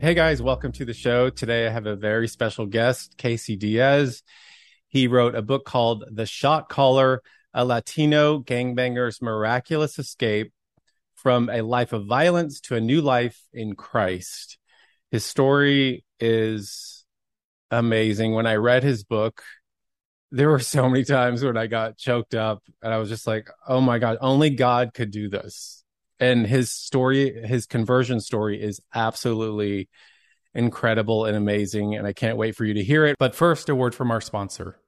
Hey guys, welcome to the show. Today I have a very special guest, Casey Diaz. He wrote a book called The Shot Caller, a Latino gangbanger's miraculous escape from a life of violence to a new life in Christ. His story is amazing. When I read his book, there were so many times when I got choked up and I was just like, oh my God, only God could do this and his story, his conversion story is absolutely incredible and amazing. And I can't wait for you to hear it. But first, a word from our sponsor.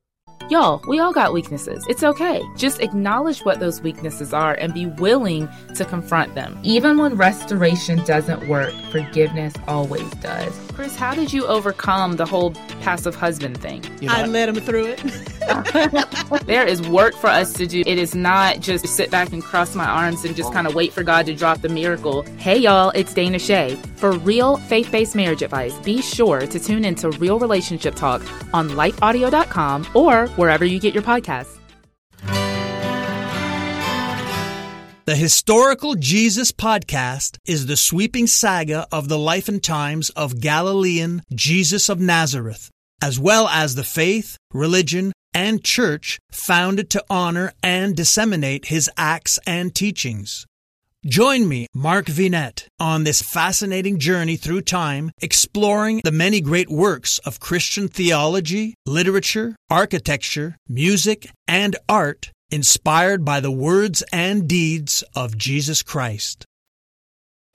Y'all, we all got weaknesses. It's okay. Just acknowledge what those weaknesses are and be willing to confront them. Even when restoration doesn't work, forgiveness always does. Chris, how did you overcome the whole passive husband thing? You know, I led him through it. there is work for us to do. It is not just sit back and cross my arms and just kind of wait for God to drop the miracle. Hey, y'all, it's Dana Shay. For real faith based marriage advice, be sure to tune into Real Relationship Talk on lifeaudio.com or wherever you get your podcasts. The Historical Jesus Podcast is the sweeping saga of the life and times of Galilean Jesus of Nazareth, as well as the faith, religion, and church founded to honor and disseminate his acts and teachings. Join me, Mark Vinet, on this fascinating journey through time, exploring the many great works of Christian theology, literature, architecture, music, and art inspired by the words and deeds of Jesus Christ.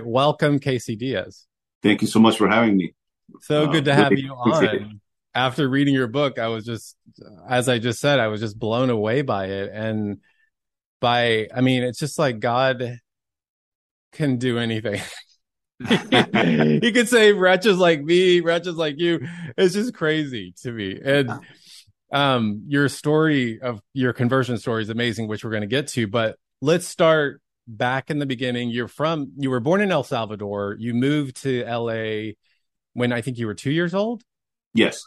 Welcome, Casey Diaz. Thank you so much for having me. So uh, good to have really you on. After reading your book, I was just, as I just said, I was just blown away by it. And by, I mean, it's just like God can do anything. he could say wretches like me, wretches like you. It's just crazy to me. And um, your story of your conversion story is amazing, which we're going to get to. But let's start back in the beginning. You're from, you were born in El Salvador. You moved to LA when I think you were two years old. Yes.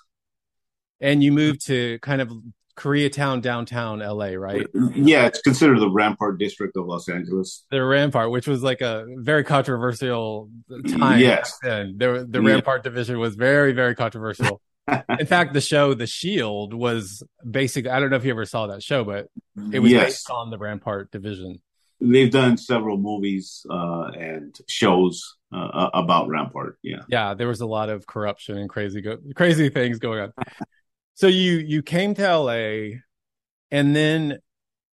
And you moved to kind of Koreatown, downtown LA, right? Yeah, it's considered the Rampart district of Los Angeles. The Rampart, which was like a very controversial time. Yes. And there, the Rampart yeah. division was very, very controversial. In fact, the show The Shield was basically, I don't know if you ever saw that show, but it was yes. based on the Rampart division. They've done several movies uh, and shows uh, about Rampart. Yeah. Yeah. There was a lot of corruption and crazy, go- crazy things going on. So you you came to LA, and then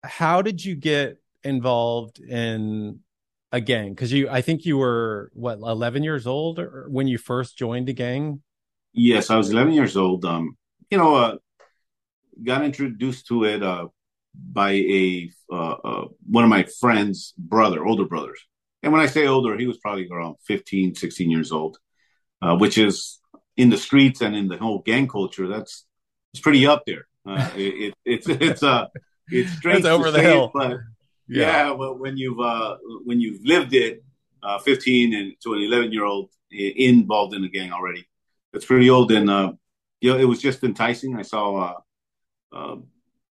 how did you get involved in a gang? Because you, I think you were what eleven years old when you first joined a gang. Yes, I was eleven years old. Um, you know, uh, got introduced to it uh, by a uh, uh, one of my friends' brother, older brothers. And when I say older, he was probably around 15, 16 years old, uh, which is in the streets and in the whole gang culture. That's it's pretty up there. Uh, it, it, it's it's uh it's strange it's over the hill, it, but yeah. yeah, well, when you've uh when you've lived it, uh, 15 and to an 11 year old involved in the gang already, it's pretty old. And uh, you know, it was just enticing. I saw uh, uh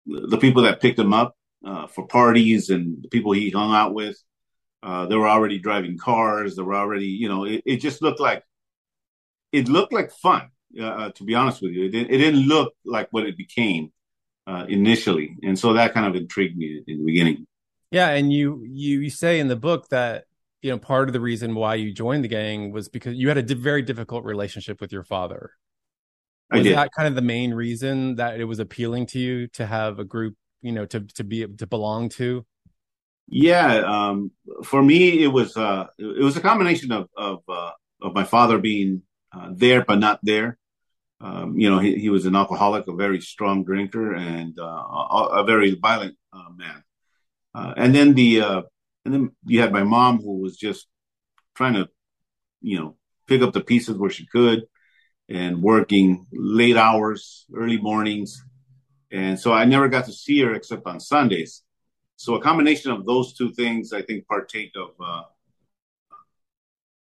the people that picked him up uh, for parties and the people he hung out with. Uh, they were already driving cars. They were already, you know, it, it just looked like it looked like fun uh, to be honest with you. It, didn't, it didn't look like what it became uh, initially, and so that kind of intrigued me in the beginning. Yeah, and you you you say in the book that you know part of the reason why you joined the gang was because you had a di- very difficult relationship with your father. Was I did. that kind of the main reason that it was appealing to you to have a group, you know, to to be to belong to? Yeah, um, for me, it was uh, it was a combination of of uh, of my father being uh, there but not there, um, you know, he, he was an alcoholic, a very strong drinker, and uh, a, a, very violent uh, man. Uh, and then the uh, and then you had my mom who was just trying to, you know, pick up the pieces where she could, and working late hours, early mornings, and so I never got to see her except on Sundays. So a combination of those two things, I think, partake of uh,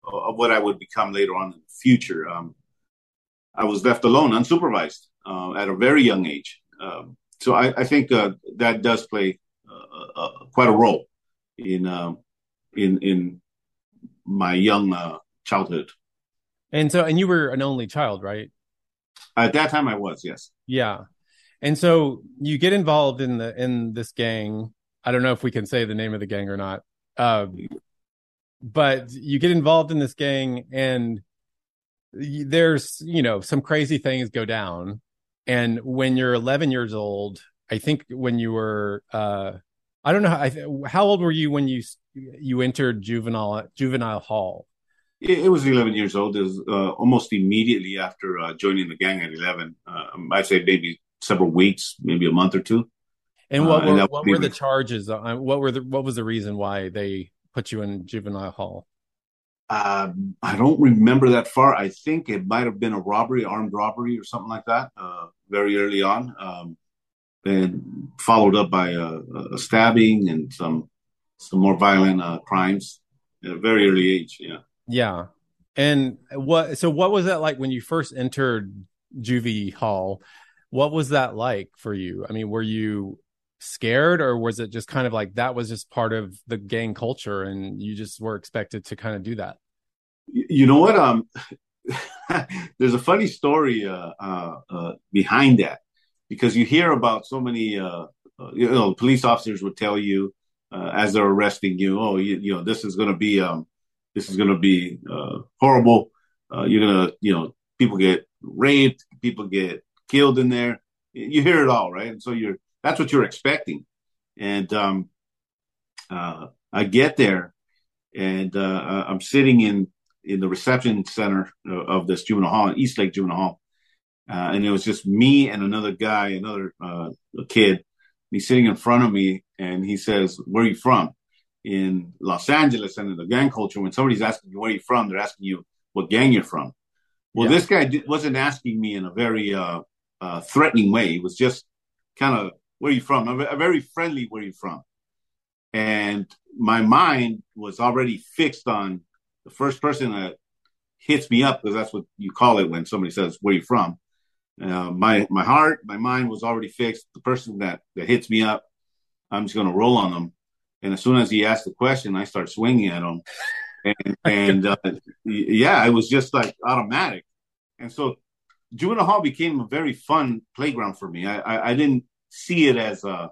of what I would become later on in the future. Um, I was left alone, unsupervised, uh, at a very young age. Um, so I, I think uh, that does play uh, uh, quite a role in um, in in my young uh, childhood. And so, and you were an only child, right? At that time, I was. Yes. Yeah. And so you get involved in the in this gang. I don't know if we can say the name of the gang or not. Um, but you get involved in this gang and there's you know some crazy things go down. And when you're 11 years old i think when you were uh i don't know how, how old were you when you you entered juvenile juvenile hall? It, it was 11 years old. It was uh, almost immediately after uh, joining the gang at 11 um, i'd say maybe several weeks maybe a month or two. And what uh, were, and what were the charges uh, what were the what was the reason why they put you in juvenile hall? Um, I don't remember that far. I think it might have been a robbery, armed robbery, or something like that, uh, very early on, um, and followed up by a, a, stabbing and some some more violent uh, crimes at a very early age. Yeah. Yeah. And what? So, what was that like when you first entered juvie hall? What was that like for you? I mean, were you scared or was it just kind of like that was just part of the gang culture and you just were expected to kind of do that? You know what um there's a funny story uh, uh, uh, behind that because you hear about so many uh, uh, you know police officers would tell you uh, as they're arresting you oh you, you know this is going to be um this is going to be horrible. You're going to you know people get raped people get killed in there. You hear it all right? And so you're that's what you're expecting. And um, uh, I get there, and uh, I'm sitting in in the reception center of this juvenile hall, Eastlake Juvenile Hall, uh, and it was just me and another guy, another uh, kid. He's sitting in front of me, and he says, "Where are you from?" In Los Angeles and in the gang culture, when somebody's asking you where you're from, they're asking you what gang you're from. Well, yeah. this guy wasn't asking me in a very uh, uh, threatening way. He was just kind of where are you from? A, very friendly, where are you from? And my mind was already fixed on the first person that hits me up, because that's what you call it when somebody says, where are you from? Uh, my, my heart, my mind was already fixed. The person that, that hits me up, I'm just going to roll on them. And as soon as he asked the question, I start swinging at him. And, and uh, yeah, it was just like automatic. And so juvenile hall became a very fun playground for me. I, I, I didn't see it as a,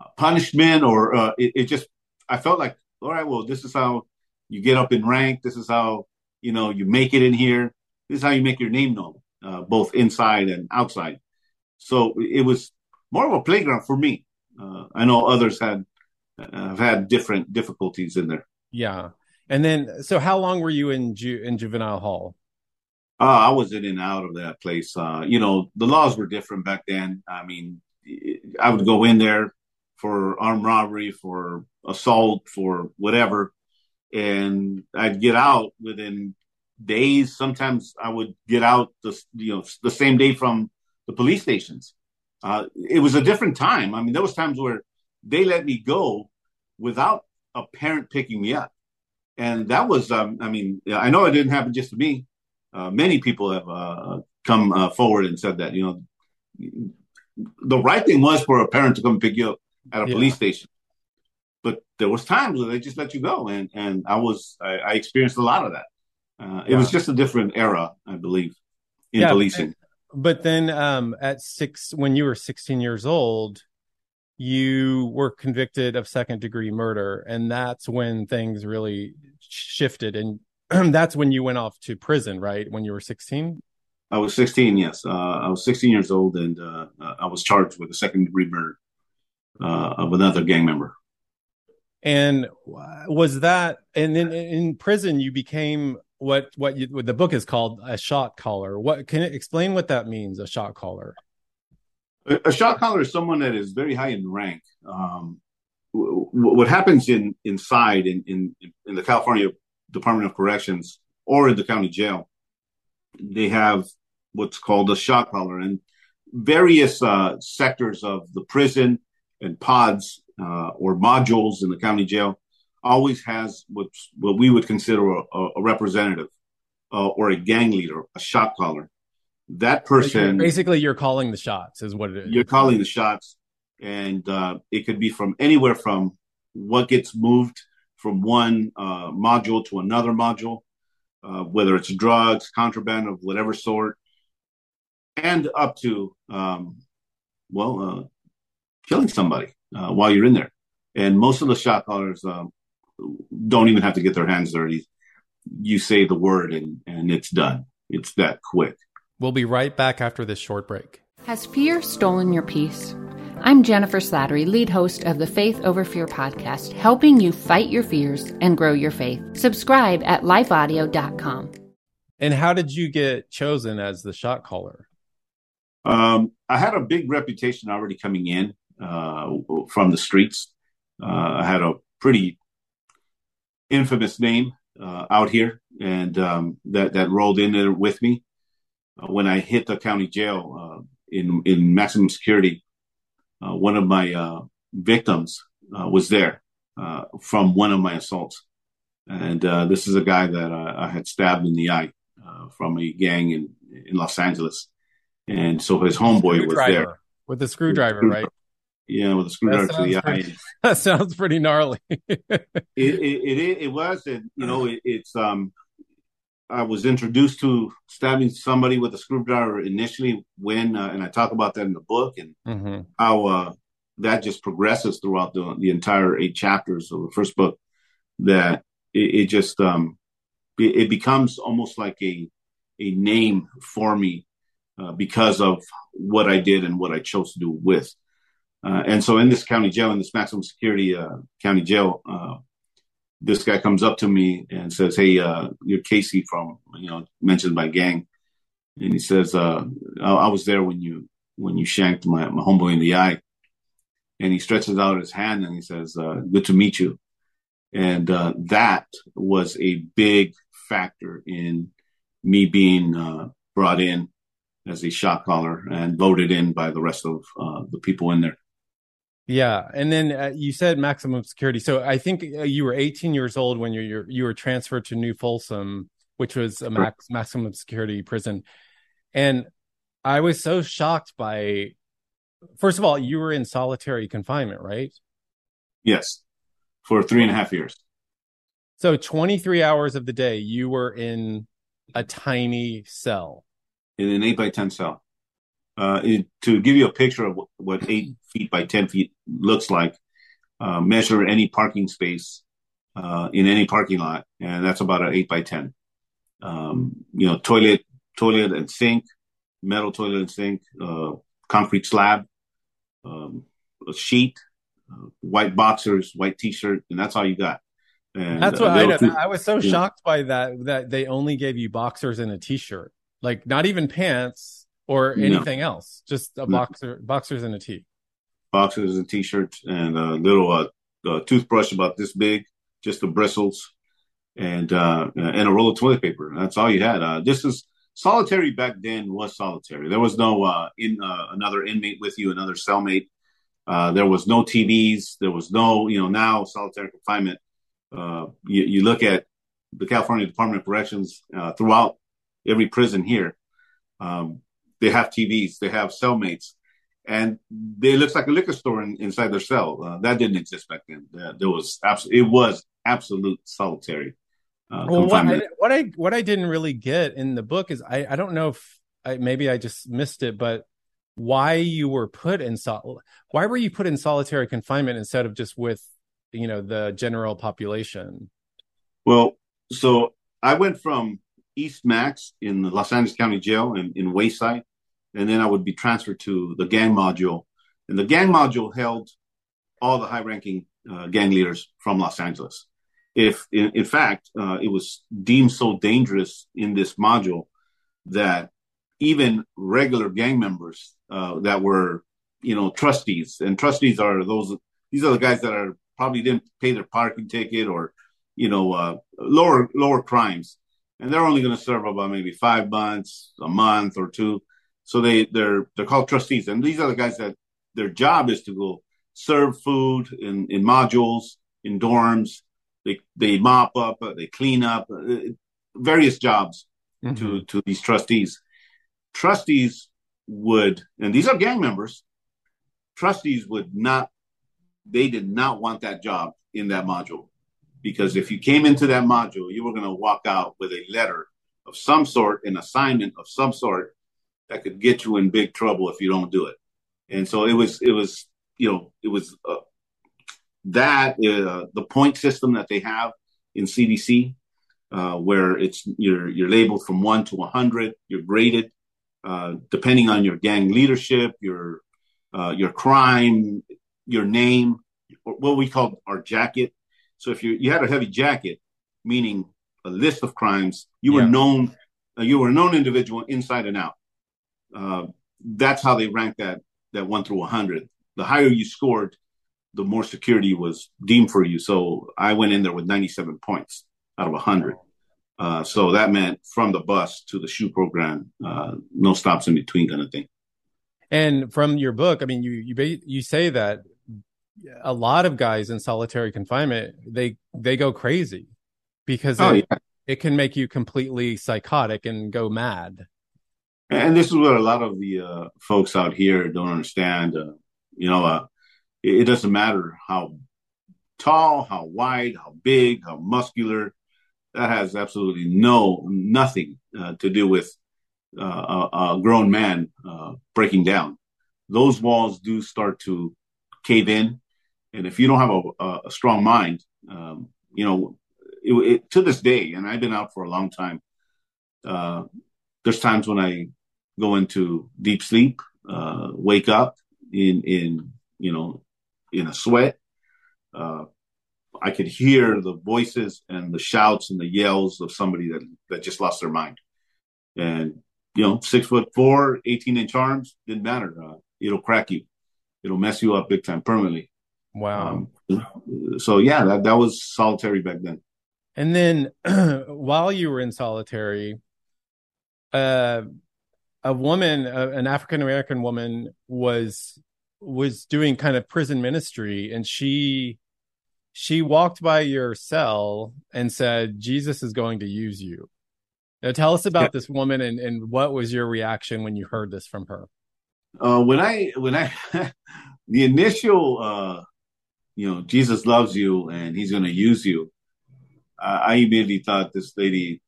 a punishment or uh, it, it, just I felt like all right, well, this is how you get up in rank. This is how you know you make it in here. This is how you make your name known, uh, both inside and outside. So it was more of a playground for me. Uh, I know others had uh, have had different difficulties in there. Yeah, and then so how long were you in ju- in juvenile hall? Uh, I was in and out of that place. Uh, you know, the laws were different back then. I mean, I would go in there for armed robbery, for assault, for whatever, and I'd get out within days. Sometimes I would get out the you know the same day from the police stations. Uh, it was a different time. I mean, there was times where they let me go without a parent picking me up, and that was um, I mean, I know it didn't happen just to me. Uh, many people have uh, come uh, forward and said that you know the right thing was for a parent to come pick you up at a yeah. police station. But there was times where they just let you go, and and I was I, I experienced a lot of that. Uh, it yeah. was just a different era, I believe, in yeah, policing. But then, um, at six, when you were 16 years old, you were convicted of second degree murder, and that's when things really shifted, and that's when you went off to prison, right? When you were 16. I was 16. Yes, uh, I was 16 years old, and uh, I was charged with a second degree murder uh, of another gang member. And was that? And then in prison, you became what what, you, what the book is called a shot caller. What can it explain what that means? A shot caller. A, a shot caller is someone that is very high in rank. Um, what happens in inside in, in in the California Department of Corrections or in the county jail, they have what's called a shot caller and various uh, sectors of the prison and pods uh, or modules in the county jail always has what's what we would consider a, a representative uh, or a gang leader, a shot caller. That person basically you're calling the shots is what it is. You're calling the shots, and uh, it could be from anywhere from what gets moved from one uh, module to another module, uh, whether it's drugs, contraband of whatever sort, and up to um, well, uh, killing somebody uh, while you're in there. And most of the shot callers um, don't even have to get their hands dirty. You say the word and, and it's done. It's that quick. We'll be right back after this short break. Has fear stolen your peace? I'm Jennifer Slattery, lead host of the Faith Over Fear podcast, helping you fight your fears and grow your faith. Subscribe at lifeaudio.com. And how did you get chosen as the shot caller? Um, I had a big reputation already coming in uh, from the streets. Uh, I had a pretty infamous name uh, out here, and um, that that rolled in there with me uh, when I hit the county jail uh, in in maximum security. Uh, one of my victims was there from one of my assaults, and this is a guy that I had stabbed in the eye from a gang in in Los Angeles, and so his homeboy was there with the screwdriver, right? Yeah, with a screwdriver to the pretty, eye. That sounds pretty gnarly. it, it, it it was, and you know, it, it's um, I was introduced to stabbing somebody with a screwdriver initially when, uh, and I talk about that in the book and mm-hmm. how uh, that just progresses throughout the the entire eight chapters of the first book. That it, it just um, it, becomes almost like a a name for me uh, because of what I did and what I chose to do with. Uh, and so in this county jail, in this maximum security uh, county jail, uh, this guy comes up to me and says, "Hey, uh, you're Casey from you know mentioned by gang," and he says, uh, I-, I, was there when you when you shanked my my homeboy in the eye," and he stretches out his hand and he says, uh, "Good to meet you," and that was a big factor in me being brought in as a shot caller and voted in by the rest of the people in there. Yeah, and then uh, you said maximum security. So I think uh, you were 18 years old when you you were transferred to New Folsom, which was a max maximum security prison. And I was so shocked by, first of all, you were in solitary confinement, right? Yes, for three and a half years. So 23 hours of the day, you were in a tiny cell. In an eight by 10 cell uh, it, to give you a picture of what, eight feet by 10 feet looks like, uh, measure any parking space uh, in any parking lot, and that's about an eight by 10. Um, you know, toilet, toilet and sink, metal toilet and sink, uh, concrete slab, um, a sheet, uh, white boxers, white t-shirt, and that's all you got. And, that's what I, I was so yeah. shocked by that that they only gave you boxers and a t-shirt, like not even pants or anything no. else? Just a boxer, no. boxers and a tee. Boxers and t-shirts and a little uh, toothbrush about this big, just the bristles, and uh, and a roll of toilet paper. That's all you had. Uh, this is solitary back then. Was solitary. There was no uh, in uh, another inmate with you, another cellmate. Uh, there was no TVs. There was no, you know, now solitary confinement. Uh, you, you, look at the California Department of Corrections uh, throughout every prison here. Um, they have TVs, they have cellmates, and it looks like a liquor store in, inside their cell. Uh, that didn't exist back then. Uh, there was absolutely it was absolute solitary. Uh, well, what I, what I what I didn't really get in the book is I I don't know if I, maybe I just missed it, but why you were put in sol why were you put in solitary confinement instead of just with you know the general population? Well, so I went from East Max in the Los Angeles County Jail in, in Wayside and then I would be transferred to the gang module. And the gang module held all the high-ranking uh, gang leaders from Los Angeles. If, in, in fact, uh, it was deemed so dangerous in this module that even regular gang members uh, that were, you know, trustees, and trustees are those. These are the guys that are probably didn't pay their parking ticket or you know uh, lower lower crimes, and they're only going to serve about maybe five months, a month or two. So they they're they're called trustees, and these are the guys that their job is to go serve food in in modules in dorms. They they mop up, uh, they clean up, uh, various jobs mm-hmm. to to these trustees. Trustees would, and these are gang members. Trustees would not. They did not want that job in that module because if you came into that module, you were going to walk out with a letter of some sort, an assignment of some sort that could get you in big trouble if you don't do it. And so it was, it was, you know, it was uh, that uh, the point system that they have in CDC, uh, where it's you're you're labeled from one to hundred, you're graded uh, depending on your gang leadership, your uh, your crime, your name, what we call our jacket. So if you you had a heavy jacket, meaning a list of crimes, you yeah. were known, uh, you were a known individual inside and out. Uh, that's how they ranked that that one through a hundred. The higher you scored, the more security was deemed for you. So I went in there with 97 points out of 100. Uh, so that meant from the bus to the SHU program, uh, no stops in between, kind of thing. And from your book, I mean, you you you say that a lot of guys in solitary confinement they they go crazy because oh, it, yeah. it can make you completely psychotic and go mad. And this is what a lot of the uh, folks out here don't understand. Uh, you know, uh, it, it doesn't matter how tall, how wide, how big, how muscular that has absolutely no nothing uh, to do with uh, a, a, grown man uh, breaking down. Those walls do start to cave in, and if you don't have a, a strong mind, um, you know, it, it, to this day, and I've been out for a long time. Uh, there's times when I go into deep sleep, uh, wake up in in you know in a sweat. Uh, I could hear the voices and the shouts and the yells of somebody that, that just lost their mind. And, you know, six foot four, 18 inch arms, didn't matter. Uh, it'll crack you. It'll mess you up big time permanently. Wow. Um, so yeah, that, that was solitary back then. And then while you were in solitary, uh, a woman, uh, an African American woman was was doing kind of prison ministry and she she walked by your cell and said, Jesus is going to use you. Now, tell us about yeah. this woman and, and what was your reaction when you heard this from her? Uh, when I, when I, the initial, uh, you know, Jesus loves you and he's going to use you. Uh, I immediately thought this lady,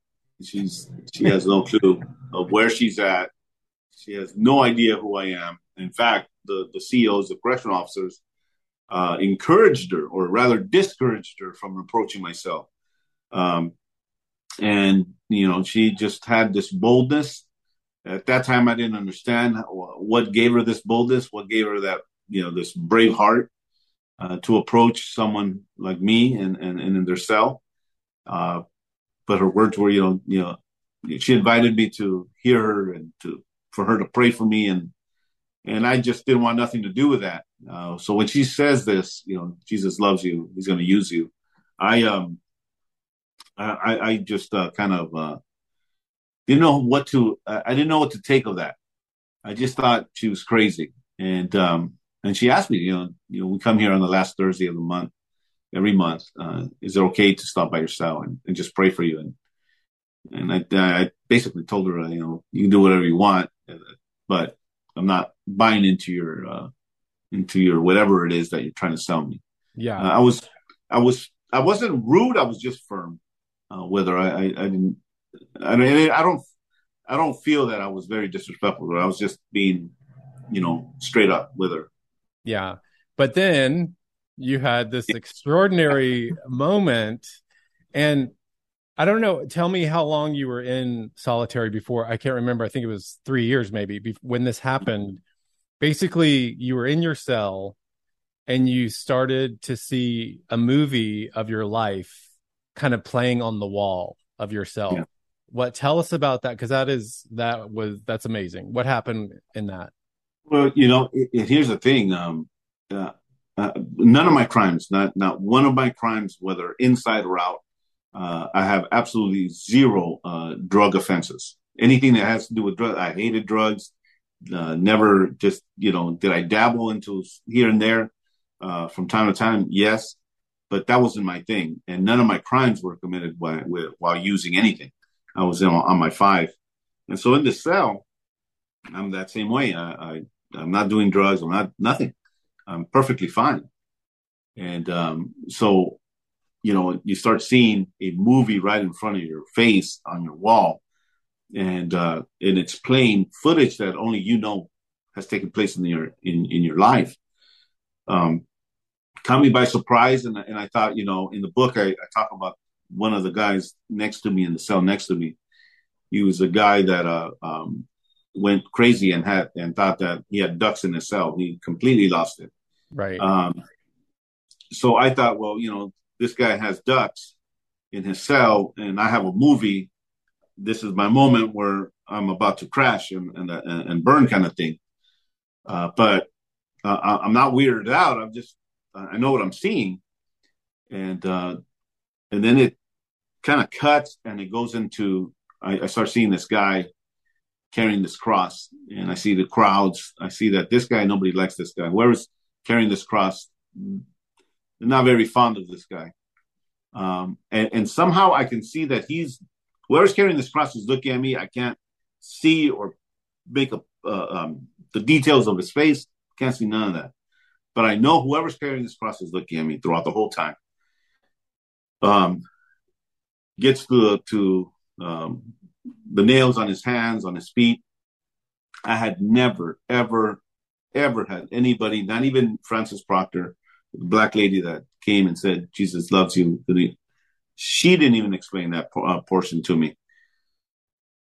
she's, she has no clue of where she's at. She has no idea who I am. In fact, the, the COs, the correctional officers, uh, encouraged her, or rather discouraged her from approaching myself. Um, and you know, she just had this boldness. At that time, I didn't understand what gave her this boldness, what gave her that you know this brave heart uh, to approach someone like me and and, and in their cell. Uh, but her words were, you know, you know, she invited me to hear her and to for her to pray for me and and I just didn't want nothing to do with that. Uh, so when she says this, you know, Jesus loves you, He's going to use you. I um, I, I just uh, kind of uh, didn't know what to. I didn't know what to take of that. I just thought she was crazy, and um, and she asked me, you know, you know, we come here on the last Thursday of the month, every month. Uh, is it okay to stop by your cell and, and just pray for you? And and I, I basically told her, you know, you can do whatever you want, but I'm not buying into your uh, into your whatever it is that you're trying to sell me. Yeah, uh, I was, I was, I wasn't rude. I was just firm. Uh, whether I, I, I didn't, I, mean, I don't, I don't feel that I was very disrespectful. I was just being, you know, straight up with her. Yeah, but then you had this extraordinary moment, and I don't know. Tell me how long you were in solitary before. I can't remember. I think it was three years, maybe, when this happened. Basically, you were in your cell and you started to see a movie of your life kind of playing on the wall of yourself. Yeah. What tell us about that? Because that is that was that's amazing. What happened in that? Well, you know, it, it, here's the thing. Um, uh, uh, none of my crimes, not not one of my crimes, whether inside or out, uh, I have absolutely zero uh, drug offenses. Anything that has to do with drugs, I hated drugs. Uh, never just you know did I dabble into here and there uh, from time to time? Yes, but that wasn't my thing, and none of my crimes were committed while, while using anything. I was in, on my five, and so in the cell, I'm that same way. I, I I'm not doing drugs. I'm not nothing. I'm perfectly fine. And um, so, you know, you start seeing a movie right in front of your face on your wall, and uh, and it's playing footage that only you know has taken place in your in in your life. Um, caught me by surprise, and and I thought, you know, in the book I, I talk about one of the guys next to me in the cell next to me. He was a guy that uh, um, went crazy and had and thought that he had ducks in his cell. He completely lost it. Right. Um, so I thought, well, you know, this guy has ducks in his cell, and I have a movie. This is my moment where I'm about to crash and and, and burn, kind of thing. Uh, but uh, I'm not weirded out. I'm just I know what I'm seeing, and uh, and then it kind of cuts and it goes into I, I start seeing this guy carrying this cross, and I see the crowds. I see that this guy, nobody likes this guy. Whoever's carrying this cross, they're not very fond of this guy. Um, and, and somehow I can see that he's whoever's carrying this cross is looking at me. I can't see or make a, uh, um, the details of his face. Can't see none of that. But I know whoever's carrying this cross is looking at me throughout the whole time. Um, gets to to um, the nails on his hands, on his feet. I had never, ever, ever had anybody, not even Francis Proctor, the black lady that came and said, Jesus loves you. She didn't even explain that uh, portion to me.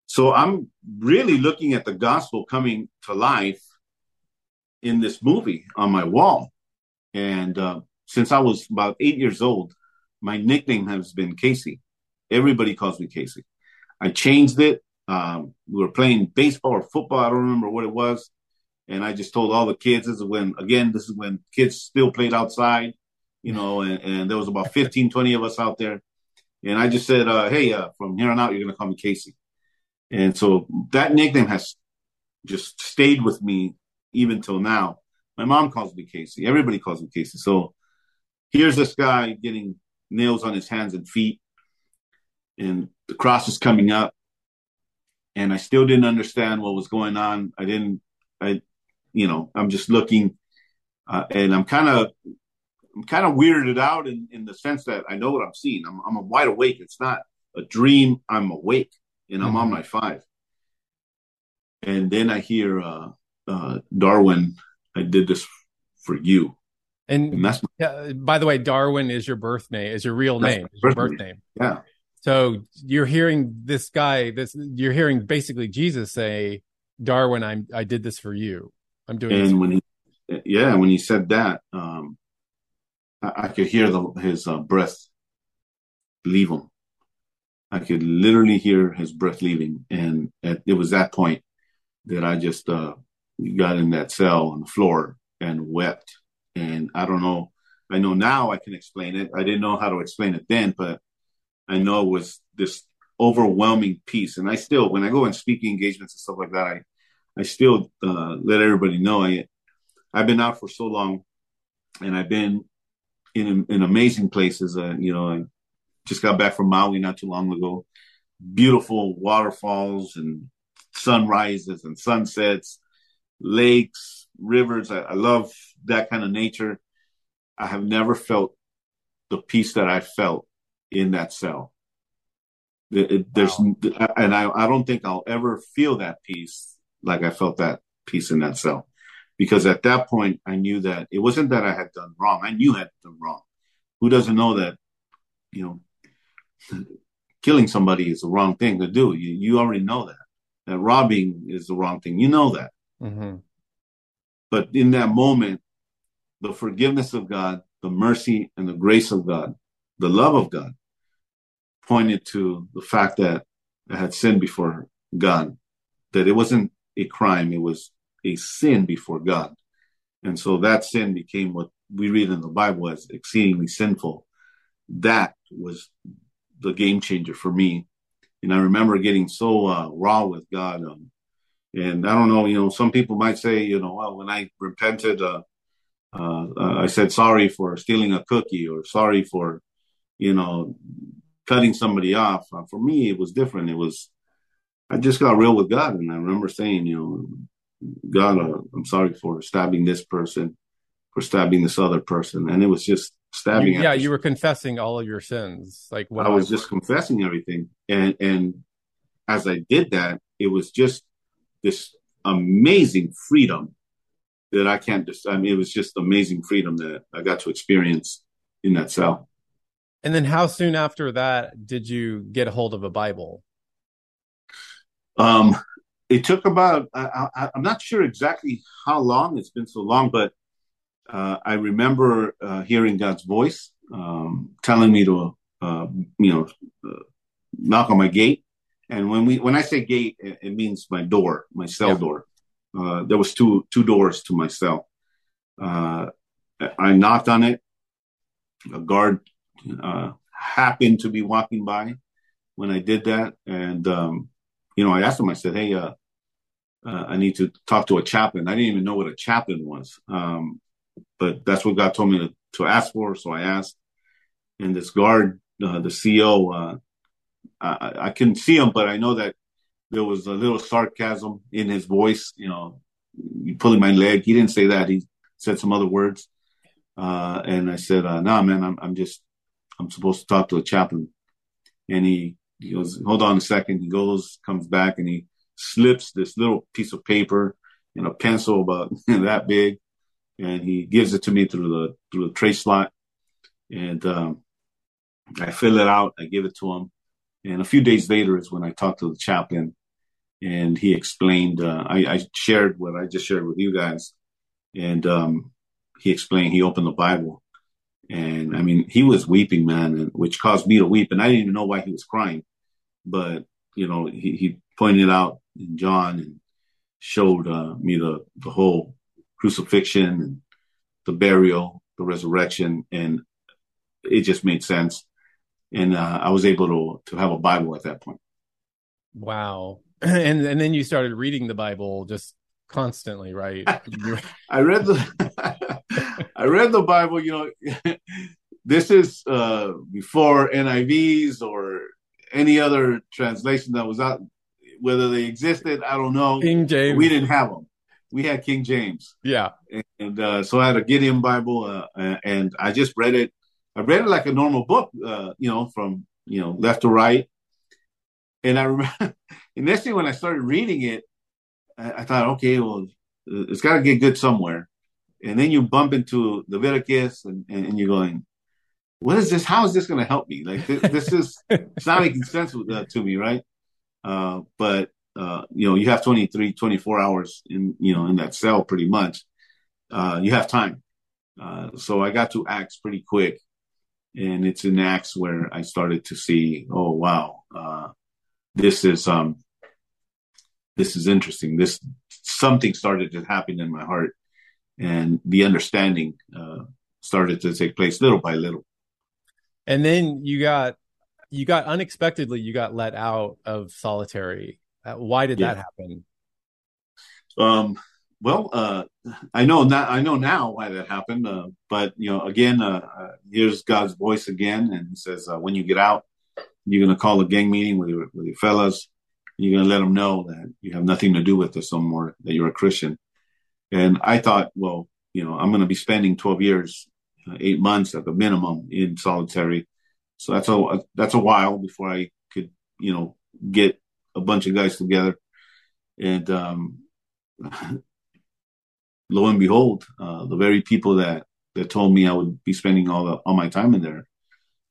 So I'm really looking at the gospel coming to life in this movie on my wall. And uh, since I was about eight years old, my nickname has been Casey. Everybody calls me Casey. I changed it. Um, we were playing baseball or football. I don't remember what it was. And I just told all the kids, this is when, again, this is when kids still played outside, you know, and, and there was about 15, 20 of us out there. And I just said, uh, hey, uh, from here on out, you're going to call me Casey. And so that nickname has just stayed with me even till now. My mom calls me Casey. Everybody calls me Casey. So here's this guy getting nails on his hands and feet and the cross is coming up and I still didn't understand what was going on. I didn't, I, you know, I'm just looking, uh, and I'm kind of, I'm kind of weirded out in, in the sense that I know what I'm seeing. I'm, I'm wide awake. It's not a dream. I'm awake and I'm mm-hmm. on my five. And then I hear, uh, uh, Darwin, I did this for you. And, and that's, my, by the way, Darwin is your birth name, is your real name, your birth name. Yeah. So you're hearing this guy, this you're hearing basically Jesus say, "Darwin, I'm I did this for you. I'm doing." And when he, yeah, when he said that, um, I, I could hear the, his uh, breath leave him. I could literally hear his breath leaving, and at, it was that point that I just uh, got in that cell on the floor and wept. And I don't know. I know now I can explain it. I didn't know how to explain it then, but I know was this overwhelming peace. And I still, when I go in speaking engagements and stuff like that, I, I still uh, let everybody know I, I've been out for so long, and I've been in in amazing places. Uh, you know, I just got back from Maui not too long ago. Beautiful waterfalls and sunrises and sunsets, lakes, rivers. I, I love that kind of nature. I have never felt the peace that I felt in that cell. It, it, there's wow. and I, I don't think I'll ever feel that peace like I felt that peace in that cell, because at that point I knew that it wasn't that I had done wrong. I knew I had done wrong. Who doesn't know that, you know, killing somebody is the wrong thing to do. You you already know that. That robbing is the wrong thing. You know that. Mm-hmm. But in that moment, the forgiveness of God, the mercy and the grace of God, the love of God pointed to the fact that I had sinned before God, that it wasn't a crime, it was a sin before God. And so that sin became what we read in the Bible as exceedingly sinful. That was the game changer for me. And I remember getting so uh, raw with God. Um, and I don't know, you know, some people might say, you know, well, when I repented, uh, uh, I said sorry for stealing a cookie or sorry for, you know, cutting somebody off. Uh, for me, it was different. It was, I just got real with God. And I remember saying, you know, God, uh, I'm sorry for stabbing this person, for stabbing this other person. And it was just stabbing. You, yeah, you were confessing all of your sins. Like I was just confessing everything. And, and as I did that, it was just this amazing freedom that I can't just, I mean, it was just amazing freedom that I got to experience in that cell. And then how soon after that did you get a hold of a Bible? Um, it took about, I, am not sure exactly how long it's been so long, but uh, I remember uh, hearing God's voice um, telling me to, uh, you know, uh, knock on my gate. And when we, when I say gate, it, it means my door, my cell yeah. door. Uh, there was two two doors to my cell. Uh, I knocked on it. A guard uh, happened to be walking by when I did that, and um, you know, I asked him. I said, "Hey, uh, uh, I need to talk to a chaplain." I didn't even know what a chaplain was, um, but that's what God told me to, to, ask for. So I asked, and this guard, uh, the CO, I, I couldn't see him, but I know that there was a little sarcasm in his voice. You know, pulling my leg. He didn't say that. He said some other words. Uh, and I said, uh, "Nah, man, I'm I'm just I'm supposed to talk to a chaplain." And he he goes, "Hold on a second. He goes, comes back, and he slips this little piece of paper and a pencil about that big, and he gives it to me through the through the tray slot, and um, I fill it out. I give it to him, and a few days later is when I talked to the chaplain, and he explained. Uh, I, I, shared what I just shared with you guys, and um, he explained. He opened the Bible, and I mean, he was weeping, man, which caused me to weep, and I didn't even know why he was crying, but you know, he, he pointed out in John and showed uh, me the the whole crucifixion and the burial, the resurrection, and it just made sense and uh, I was able to to have a Bible at that point. Wow, and and then you started reading the Bible just constantly, right? I read the I read the Bible. You know, this is uh, before NIVs or any other translation that was out. Whether they existed, I don't know. King James. We didn't have them. We had King James. Yeah, and, uh, so I had a Gideon Bible, uh, and I just read it I read it like a normal book, uh, you know, from you know left to right. And I remember initially when I started reading it, I, I thought, okay, well, it's got to get good somewhere. And then you bump into Leviticus, and, and, and you're going, what is this? How is this going to help me? Like this, this is it's not making sense uh, to me, right? Uh, but uh, you know, you have 23, 24 hours in you know in that cell, pretty much. Uh, you have time, uh, so I got to Acts pretty quick, and it's in Acts where I started to see, oh wow, uh, this is um, this is interesting. This something started to happen in my heart, and the understanding uh, started to take place little by little. And then you got you got unexpectedly you got let out of solitary. Uh, why did yeah. that happen? Um, well, uh, I know now. I know now why that happened. Uh, but you know, again, uh, uh here's God's voice again, and He says, uh, when you get out, you're going to call a gang meeting with your with your fellas. You're going to let them know that you have nothing to do with this anymore. That you're a Christian. And I thought, well, you know, I'm going to be spending 12 years, uh, eight months at the minimum in solitary. So that's a that's a while before I could, you know, get a bunch of guys together. And um, lo and behold, uh, the very people that that told me I would be spending all the all my time in there,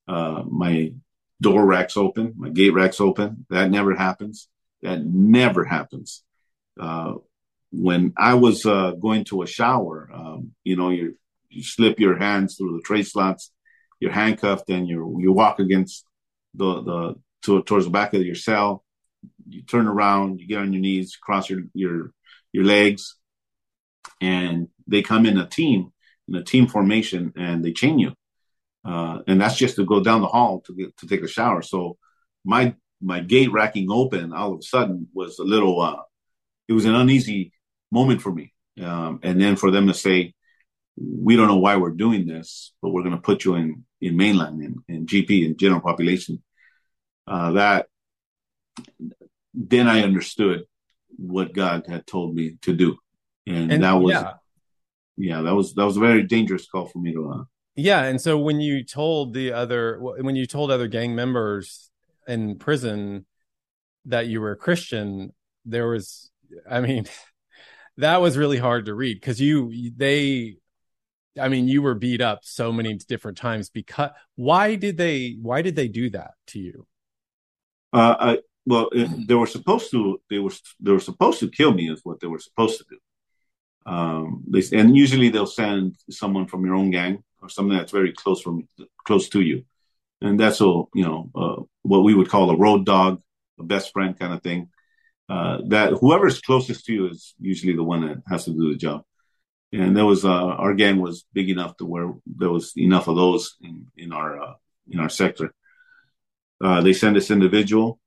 uh, my door racks open, my gate racks open. That never happens. That never happens. Uh, when I was uh, going to a shower, um, you know, you you slip your hands through the tray slots, you're handcuffed, and you you walk against the the to, towards the back of your cell. You turn around, you get on your knees, cross your your your legs, and they come in a team in a team formation and they chain you, uh, and that's just to go down the hall to get to take a shower. So my my gate racking open all of a sudden was a little. Uh, it was an uneasy moment for me, um, and then for them to say, "We don't know why we're doing this, but we're going to put you in in mainline in, in GP in general population." Uh, that then I understood what God had told me to do, and, and that was yeah. yeah. that was that was a very dangerous call for me to. Uh, yeah, and so when you told the other when you told other gang members in prison that you were a Christian, there was, I mean, that was really hard to read because you they I mean, you were beat up so many different times because why did they why did they do that to you? Uh, I, well, they were supposed to. They were they were supposed to kill me. Is what they were supposed to do. Um, they, and usually they'll send someone from your own gang or something that's very close from close to you, and that's all you know. Uh, what we would call a road dog, a best friend kind of thing. Uh, that whoever's closest to you is usually the one that has to do the job. And there was uh, our gang was big enough to where there was enough of those in, in our uh, in our sector. Uh, they send this individual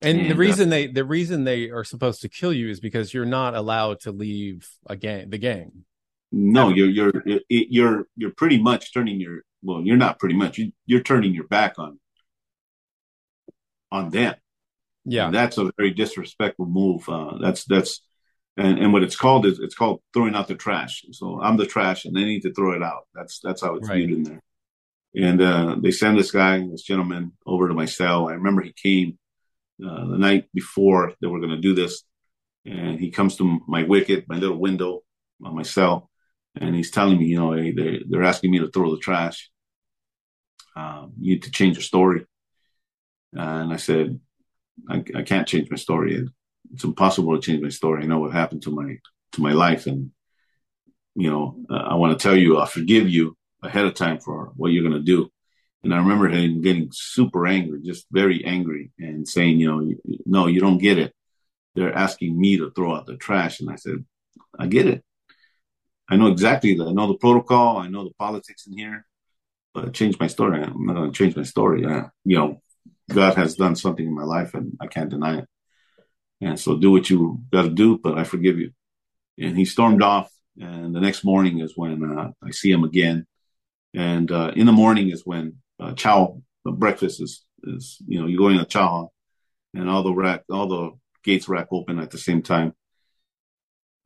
and, and the uh, reason they the reason they are supposed to kill you is because you're not allowed to leave a gang the gang. No, you're you're you're you're pretty much turning your well, you're not pretty much you, you're turning your back on on them. Yeah, and that's a very disrespectful move. Uh, that's that's and and what it's called is it's called throwing out the trash. So I'm the trash, and they need to throw it out. That's that's how it's right. viewed in there. And uh, they send this guy, this gentleman, over to my cell. I remember he came uh, the night before that we're going to do this. And he comes to my wicket, my little window on my cell, and he's telling me, you know, hey, they, they're asking me to throw the trash. Um, you need to change your story. And I said, I, I can't change my story. It's impossible to change my story. I know what happened to my to my life, and you know, uh, I want to tell you, I forgive you ahead of time for what you're going to do. And I remember him getting super angry, just very angry, and saying, you know, no, you don't get it. They're asking me to throw out the trash. And I said, I get it. I know exactly that. I know the protocol. I know the politics in here, but change my story. I'm not going to change my story. Uh, you know, God has done something in my life and I can't deny it. And so do what you got to do, but I forgive you. And he stormed off. And the next morning is when uh, I see him again. And uh, in the morning is when uh, chow breakfast is is you know you go in a chow and all the rack all the gates rack open at the same time.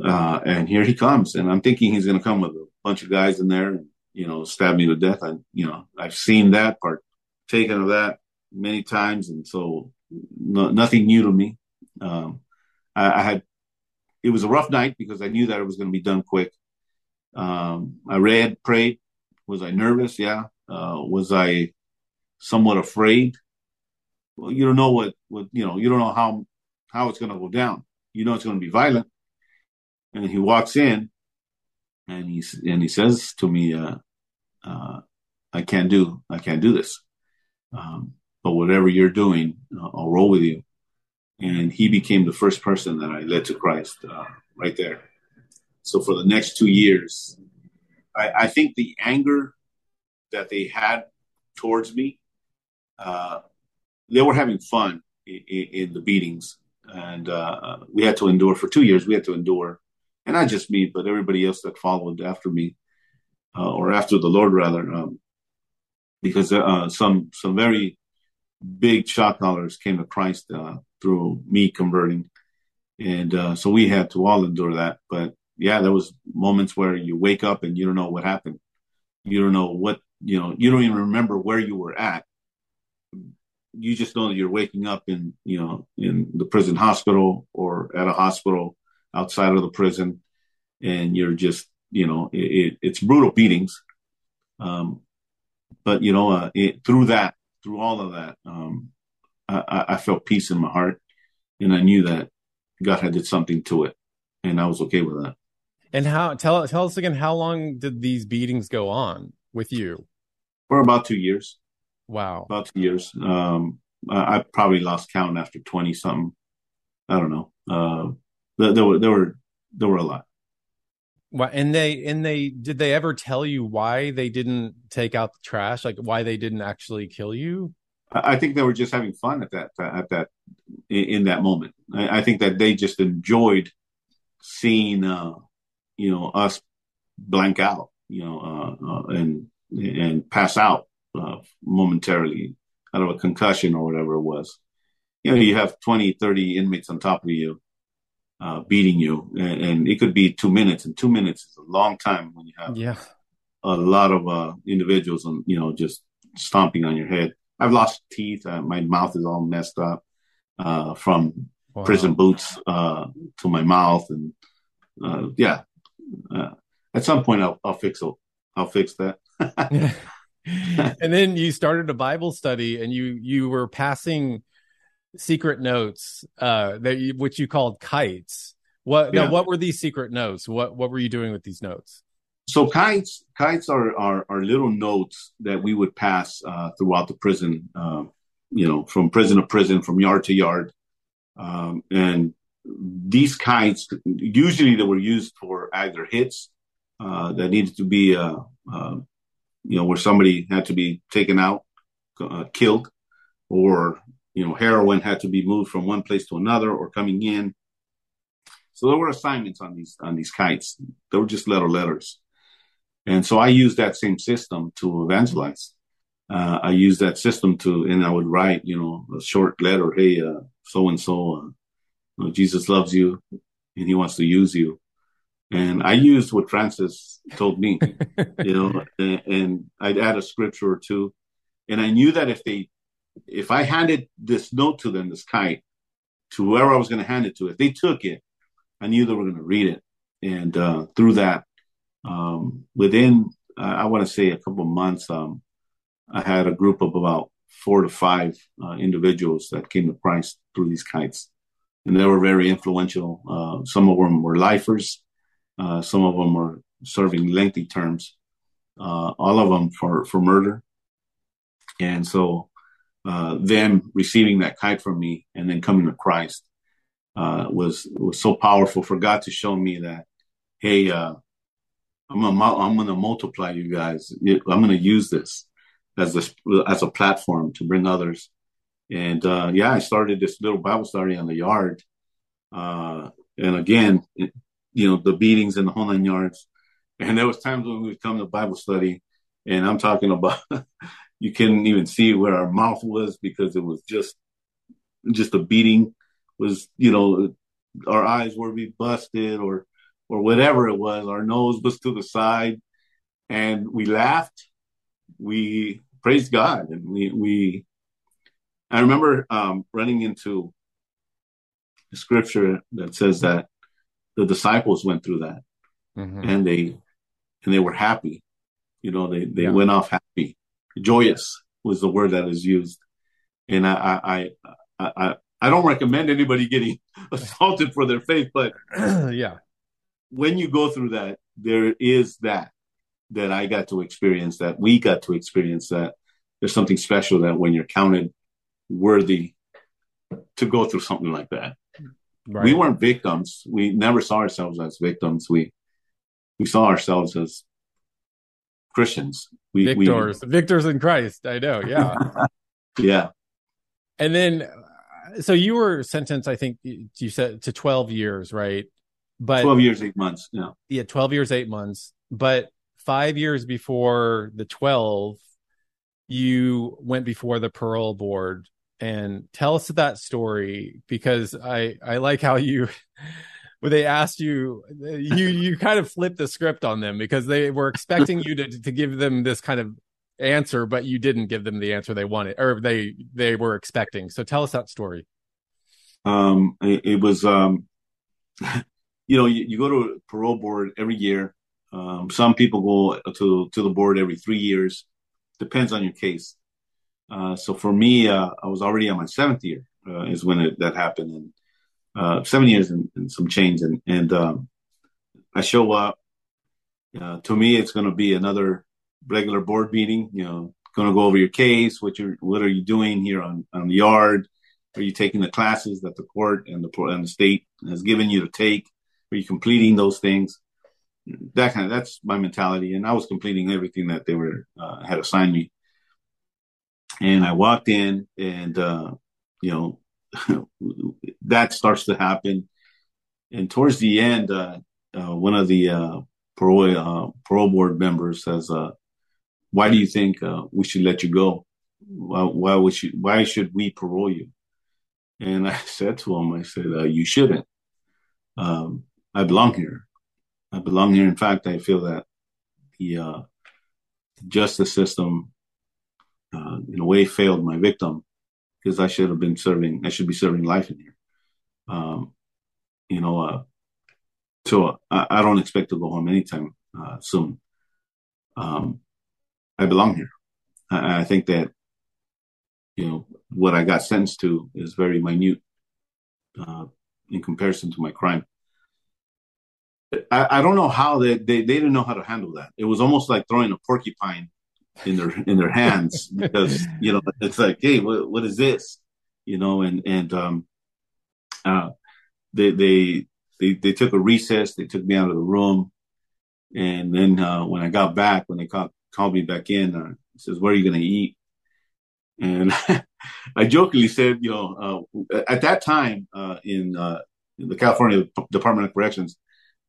Uh, and here he comes, and I'm thinking he's going to come with a bunch of guys in there and you know stab me to death. I you know I've seen that part, taken of that many times, and so no, nothing new to me. Um, I, I, had it was a rough night because I knew that it was going to be done quick. Um, I read, prayed. Was I nervous? Yeah. Uh, was I somewhat afraid? Well, you don't know what, what you know. You don't know how how it's going to go down. You know it's going to be violent. And he walks in, and he's and he says to me, uh, uh, "I can't do I can't do this, um, but whatever you're doing, I'll roll with you." And he became the first person that I led to Christ uh, right there. So for the next two years, I, I think the anger that they had towards me. Uh, they were having fun in, in the beatings, and uh, we had to endure for two years. We had to endure, and not just me, but everybody else that followed after me, uh, or after the Lord, rather, um, because uh, some some very big shot callers came to Christ uh, through me converting, and uh, so we had to all endure that. But yeah, there was moments where you wake up and you don't know what happened. You don't know what you know, you don't even remember where you were at. You just know that you're waking up in, you know, in the prison hospital or at a hospital outside of the prison, and you're just, you know, it, it's brutal beatings. Um, but you know, uh, it, through that, through all of that, um, I, I felt peace in my heart, and I knew that God had did something to it, and I was okay with that. And how tell tell us again how long did these beatings go on with you? for about two years. Wow, about two years. Um, I, I, probably lost count after twenty something. I don't know. Uh, there, there were there were there were a lot. Why, and they and they did they ever tell you why they didn't take out the trash? Like why they didn't actually kill you? I think they were just having fun at that at that in that moment. I, I think that they just enjoyed seeing uh, you know us blank out, you know, uh, uh, and and pass out uh, momentarily out of a concussion or whatever it was. You know, you have 20, 30 inmates on top of you uh, beating you, and, and, it could be two minutes, and two minutes is a long time when you have yeah. a lot of uh, individuals, on, you know, just stomping on your head. I've lost teeth. Uh, my mouth is all messed up uh, from wow. prison boots uh, to my mouth, and uh, yeah. at some point, I'll, I'll fix it. I'll fix that. and then you started a Bible study, and you you were passing secret notes uh that you, which you called kites. What yeah. now what were these secret notes? What what were you doing with these notes? So kites kites are are, are little notes that we would pass uh, throughout the prison uh, you know from prison to prison from yard to yard. Um, and these kites usually they were used for either hits uh, that needed to be uh, uh, you know where somebody had to be taken out uh, killed or you know, heroin had to be moved from one place to another or coming in. So there were assignments on these on these kites. They were just letter letters, and so I used that same system to evangelize. Uh, I used that system to, and I would write, you know, a short letter. Hey, so and so, Jesus loves you, and He wants to use you. And I used what Frances told me, you know, and, and I'd add a scripture or two. And I knew that if they if I handed this note to them, this kite, to whoever I was going to hand it to, if they took it, I knew they were going to read it. And uh, through that, um, within, uh, I want to say a couple of months, um, I had a group of about four to five uh, individuals that came to Christ through these kites. And they were very influential. Uh, some of them were lifers. Uh, some of them were serving lengthy terms. Uh, all of them for, for murder. And so uh, them receiving that kite from me and then coming to Christ uh, was was so powerful for God to show me that, hey, uh, I'm gonna I'm gonna multiply you guys. I'm gonna use this as this as a platform to bring others. And uh, yeah, I started this little Bible study on the yard. Uh, and again, you know, the beatings in the whole nine yards. And there was times when we would come to Bible study, and I'm talking about you couldn't even see where our mouth was because it was just just a beating was you know our eyes were be busted or or whatever it was our nose was to the side and we laughed we praised god and we we i remember um, running into a scripture that says that the disciples went through that mm-hmm. and they and they were happy you know they they yeah. went off happy joyous was the word that is used. And I, I, I, I, I don't recommend anybody getting assaulted for their faith, but yeah, when you go through that, there is that that I got to experience, that we got to experience, that there's something special that when you're counted worthy to go through something like that. Right. We weren't victims. We never saw ourselves as victims. We we saw ourselves as Christians. We, victors, we, victors in Christ. I know. Yeah. yeah. And then, so you were sentenced, I think you said to 12 years, right? But 12 years, eight months. Yeah. Yeah. 12 years, eight months. But five years before the 12, you went before the parole board and tell us that story because I, I like how you, where they asked you you you kind of flipped the script on them because they were expecting you to to give them this kind of answer but you didn't give them the answer they wanted or they they were expecting. So tell us that story. Um it, it was um you know you, you, go to parole board every year. Um some people go to to the board every three years. Depends on your case. Uh so for me uh i was already on my seventh year uh, is when it, that happened. And uh, seven years and, and, some change. And, and um, I show up. Uh, to me, it's going to be another regular board meeting. You know, going to go over your case. What you what are you doing here on on the yard? Are you taking the classes that the court and the and the state has given you to take? Are you completing those things? that kind of that's my mentality. And I was completing everything that they were uh, had assigned me. And I walked in, and uh, you know that starts to happen. And towards the end, uh, uh one of the uh, parole uh, parole board members says, "Why do you think we should let you go? Why, why would you? Why should we parole you?" And I said to him, "I said you shouldn't. Um, I belong here. I belong here. In fact, I feel that the uh, justice system, uh, in a way, failed my victim because I should have been serving. I should be serving life in here. Um, you know, uh, so I, I, don't expect to go home anytime uh, soon. Um, I belong here. I, I think that you know what I got sentenced to is very minute uh, in comparison to my crime. I, I don't know how they, they they didn't know how to handle that. It was almost like throwing a porcupine in their in their hands because you know it's like, hey, what, what is this? You know, and and um, uh, they they they they took a recess. They took me out of the room, and then uh, when I got back, when they called called me back in, uh, says, where are you going to eat?" And I jokingly said, you know, uh, at that time uh, in, uh, in the California Department of Corrections,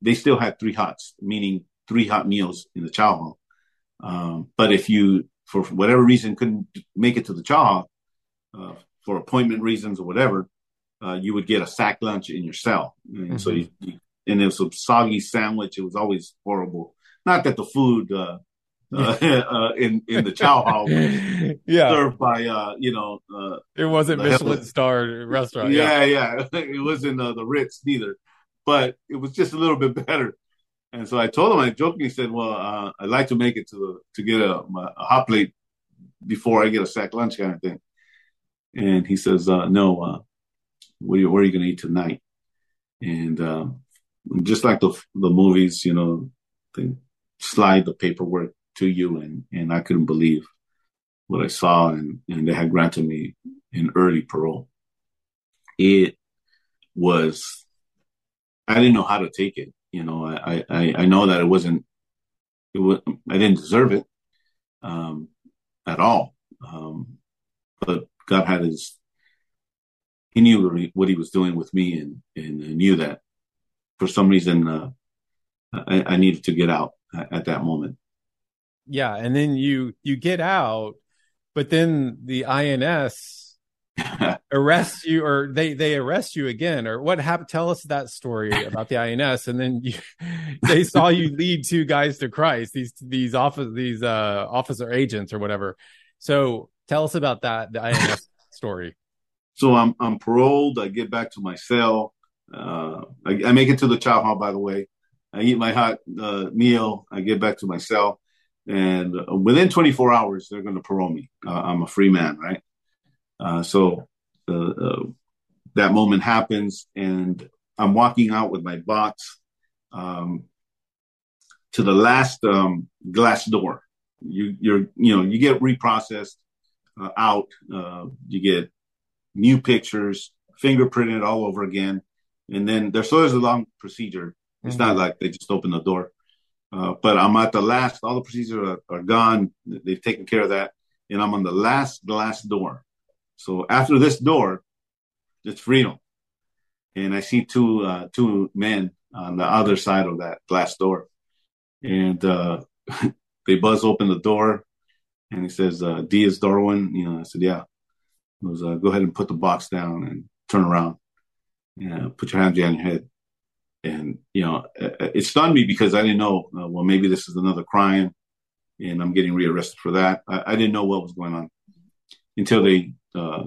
they still had three hots, meaning three hot meals in the chow hall. Um, but if you, for whatever reason, couldn't make it to the chow uh, for appointment reasons or whatever, uh, you would get a sack lunch in your cell. And mm-hmm. so you, you, and it was a soggy sandwich. It was always horrible. Not that the food uh, uh, uh, in in the chow hall, yeah, served by uh, you know, uh, it wasn't Michelin star restaurant. Yeah, yeah, yeah. it wasn't uh, the Ritz neither but it was just a little bit better. And so I told him, I jokingly said, "Well, uh, I'd like to make it to to get a, a, hot plate before I get a sack lunch kind of thing." And he says, uh, "No, uh, what are you, you going to eat tonight?" And uh, just like the the movies, you know, they slide the paperwork to you, and and I couldn't believe what I saw, and and they had granted me an early parole. It was I didn't know how to take it. You know, I, I, I know that it wasn't, it was, I didn't deserve it, um, at all. Um, but God had his, he knew what he was doing with me and, and knew that for some reason, uh, I, I needed to get out at, at that moment. Yeah. And then you, you get out, but then the INS arrest you or they they arrest you again or what happened tell us that story about the ins and then you, they saw you lead two guys to christ these these office these uh officer agents or whatever. So tell us about that the ins story. So i'm i'm paroled. I get back to my cell. Uh i, I make it to the chow hall by the way. I eat my hot uh, meal. I get back to my cell and within 24 hours they're going to parole me. Uh, i'm a free man right? uh, so uh, that moment happens, and I'm walking out with my box um, to the last um, glass door. You, you're, you know, you get reprocessed uh, out. Uh, you get new pictures, fingerprinted all over again, and then there's there's a long procedure. It's mm-hmm. not like they just open the door. Uh, but I'm at the last. All the procedures are, are, gone. They've taken care of that, and I'm on the last glass door. So after this door, it's freedom. And I see two uh, two men on the other side of that glass door, and uh, they buzz open the door, and he says, uh, "D is Darwin." You know, I said, "Yeah." He goes, uh, "Go ahead and put the box down and turn around. Yeah, put your hands behind your head." And you know, it stunned me because I didn't know. Uh, well, maybe this is another crime, and I'm getting rearrested for that. I, I didn't know what was going on until they uh,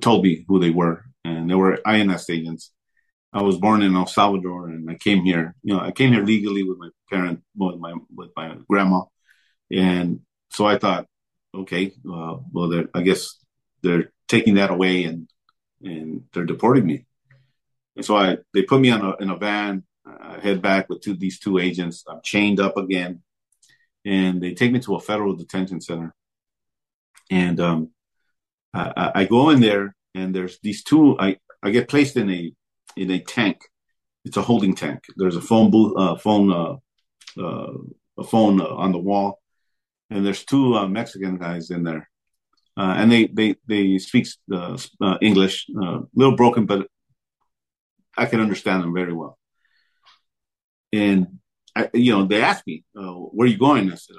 told me who they were, and they were INS agents. I was born in El Salvador, and I came here. You know, I came here legally with my parent, with my with my grandma, and so I thought, okay, uh, well, I guess they're taking that away, and and they're deporting me. And so I they put me on a, in a van. I head back with two, these two agents. I'm chained up again, and they take me to a federal detention center. And um, I, I go in there and there's these two. I I get placed in a in a tank, it's a holding tank. There's a phone booth, uh, phone, uh, uh, a phone uh, on the wall, and there's two uh, Mexican guys in there, uh, and they they they speak English, a little broken, but I can understand them very well. And I, you know, they asked me, "Where are you going?" I said,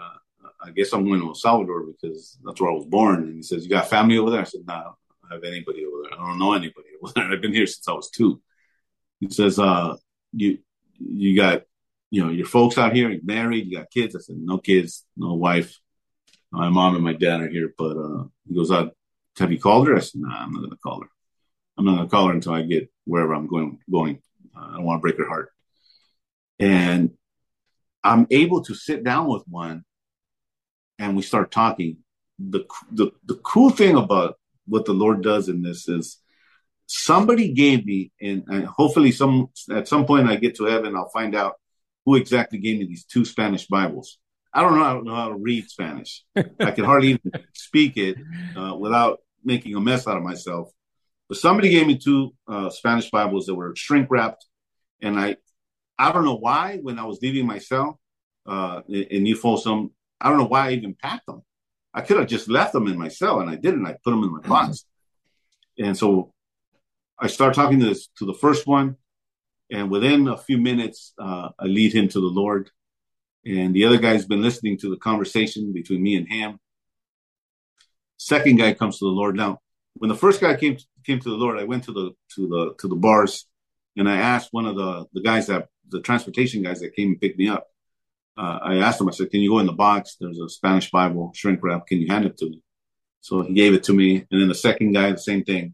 "I guess I'm going to El Salvador because that's where I was born." And he says, "You got family over there?" I said, "No, nah, I don't have anybody over there. I don't know anybody over there. I've been here since I was two. He says, uh, you, you got, you know, your folks out here, you're married, you got kids. I said, no kids, no wife. My mom and my dad are here, but, uh, he goes, uh, have you called her? I said, nah, I'm not to call her. I'm not to call her until I get wherever I'm going, going. Uh, I don't want to break her heart. And I'm able to sit down with one and we start talking. The, the, the cool thing about what the Lord does in this is somebody gave me, and, and hopefully some at some point I get to heaven, I'll find out who exactly gave me these two Spanish Bibles. I don't know, I don't know how to read Spanish. I can hardly even speak it uh, without making a mess out of myself. But somebody gave me two uh, Spanish Bibles that were shrink wrapped, and I, I don't know why. When I was leaving my cell uh, in, in New Folsom, I don't know why I even packed them. I could have just left them in my cell, and I didn't. I put them in my box. And so I start talking to this to the first one, and within a few minutes, uh, I lead him to the Lord. And the other guy's been listening to the conversation between me and him. Second guy comes to the Lord. Now, when the first guy came came to the Lord, I went to the to the to the bars, and I asked one of the the guys that the transportation guys that came and picked me up. Uh, I asked him. I said, "Can you go in the box? There's a Spanish Bible, shrink wrap. Can you hand it to me?" So he gave it to me, and then the second guy, the same thing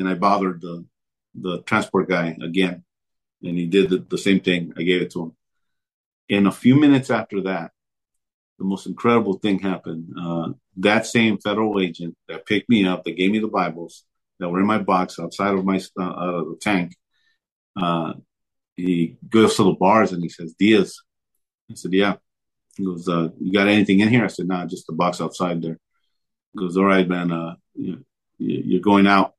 and I bothered the the transport guy again, and he did the, the same thing. I gave it to him. And a few minutes after that, the most incredible thing happened. Uh, that same federal agent that picked me up, that gave me the Bibles that were in my box outside of my uh, out of the tank, uh, he goes to the bars and he says, "Diaz." I said, "Yeah." He goes, uh, "You got anything in here?" I said, "Nah, just the box outside there." He goes, "All right, man. Uh, you, you're going out."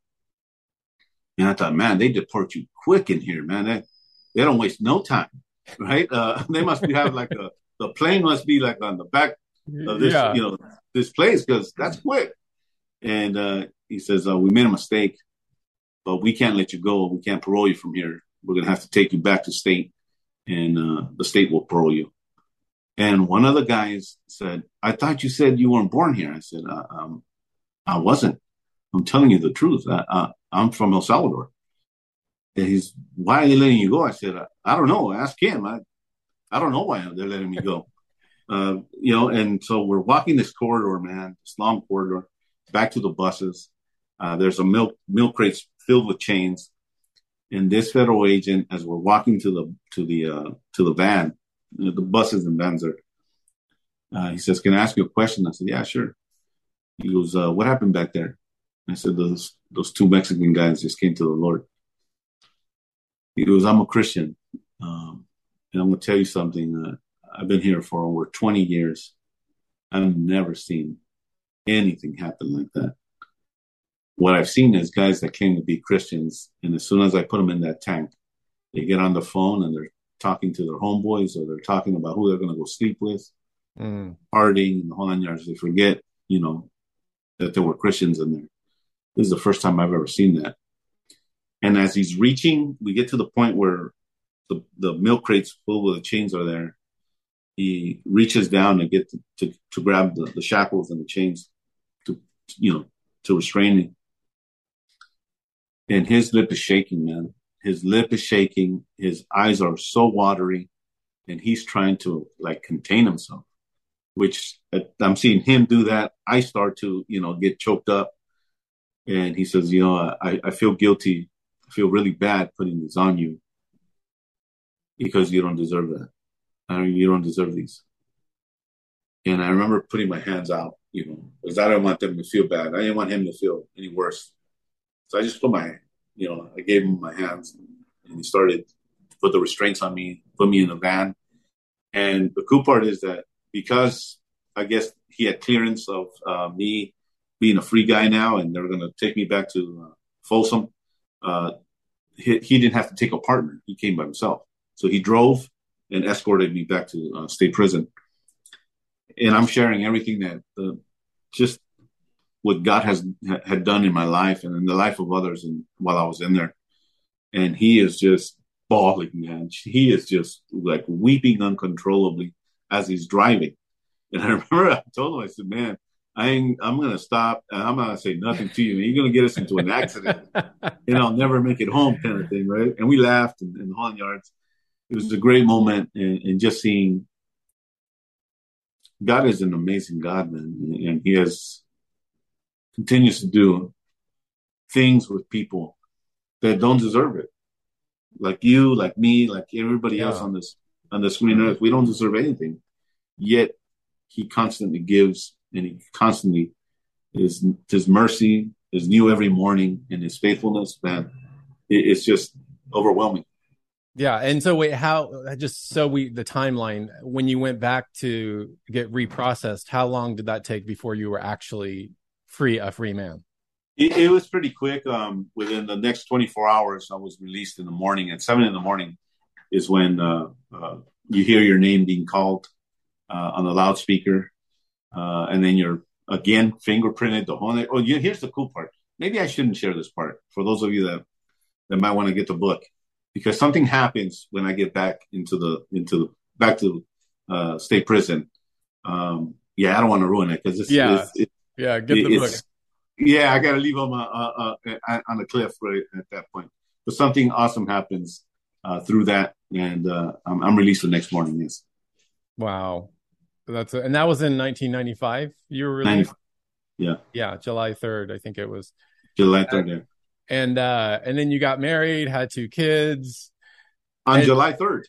And I thought, man, they deport you quick in here, man. They, they don't waste no time, right? Uh, they must be having like a, the plane must be like on the back of this, yeah. you know, this place because that's quick. And uh, he says, uh, we made a mistake, but we can't let you go. We can't parole you from here. We're going to have to take you back to state and uh, the state will parole you. And one of the guys said, I thought you said you weren't born here. I said, uh, um, I wasn't. I'm telling you the truth. I, uh, I'm from El Salvador. And he's, why are they letting you go? I said, I, I don't know. Ask him. I, I don't know why they're letting me go. uh, you know, and so we're walking this corridor, man, this long corridor, back to the buses. Uh, there's a milk milk crates filled with chains, and this federal agent, as we're walking to the to the uh, to the van, the buses vans are. Uh, he says, "Can I ask you a question?" I said, "Yeah, sure." He goes, uh, "What happened back there?" I said, "Those those two Mexican guys just came to the Lord. He goes, I'm a Christian. Um, and I'm going to tell you something. Uh, I've been here for over 20 years. I've never seen anything happen like that. What I've seen is guys that claim to be Christians, and as soon as I put them in that tank, they get on the phone and they're talking to their homeboys or they're talking about who they're going to go sleep with, mm. partying, and the whole nine yards. They forget, you know, that there were Christians in there. This is the first time I've ever seen that. And as he's reaching, we get to the point where the, the milk crates full with the chains are there. He reaches down to get to, to, to grab the, the shackles and the chains to, you know, to restrain him. And his lip is shaking, man. His lip is shaking. His eyes are so watery and he's trying to like contain himself, which uh, I'm seeing him do that. I start to, you know, get choked up and he says, you know, I, I feel guilty. I feel really bad putting this on you because you don't deserve that. I you don't deserve these. And I remember putting my hands out, you know, because I don't want them to feel bad. I didn't want him to feel any worse. So I just put my, you know, I gave him my hands and he started to put the restraints on me, put me in the van. And the cool part is that because I guess he had clearance of uh, me being a free guy now, and they're going to take me back to uh, Folsom. Uh, he, he, didn't have to take a partner. He came by himself. So he drove and escorted me back to uh, state prison. And I'm sharing everything that uh, just what God has had done in my life and in the life of others, and while I was in there, and he is just bawling, man. He is just like weeping uncontrollably as he's driving. And I remember I told him, I said, "Man, I ain't, I'm gonna stop and I'm not gonna say nothing to you. You're gonna get us into an accident, and I'll never make it home, kind of thing, right?" And we laughed in, in the Holland Yards. It was a great moment, and, and just seeing God is an amazing God, man, and He has continues to do things with people that don't deserve it. Like you, like me, like everybody yeah. else on this on the screen earth, we don't deserve anything. Yet he constantly gives and he constantly is his mercy is new every morning and his faithfulness, man, it's just overwhelming. Yeah. And so wait, how just so we the timeline when you went back to get reprocessed, how long did that take before you were actually free a free man? It, it, was pretty quick. Um, within the next 24 hours, I was released in the morning. At seven in the morning is when uh, uh, you hear your name being called uh, on the loudspeaker, uh, and then you're again fingerprinted. The whole. Oh, yeah, here's the cool part. Maybe I shouldn't share this part for those of you that that might want to get the book, because something happens when I get back into the into the back to uh, state prison. Um, yeah, I don't want to ruin it because it's, yeah. It's, yeah, get the book. Yeah, I got to leave on my uh, uh, on the cliff right at that point. But something awesome happens uh, through that, and uh, I'm, I'm, released the next morning. Yes. Wow, that's a, and that was in 1995. You were released. Yeah. Yeah, July 3rd, I think it was. July 3rd. Yeah. And uh, and then you got married, had two kids. On and, July 3rd.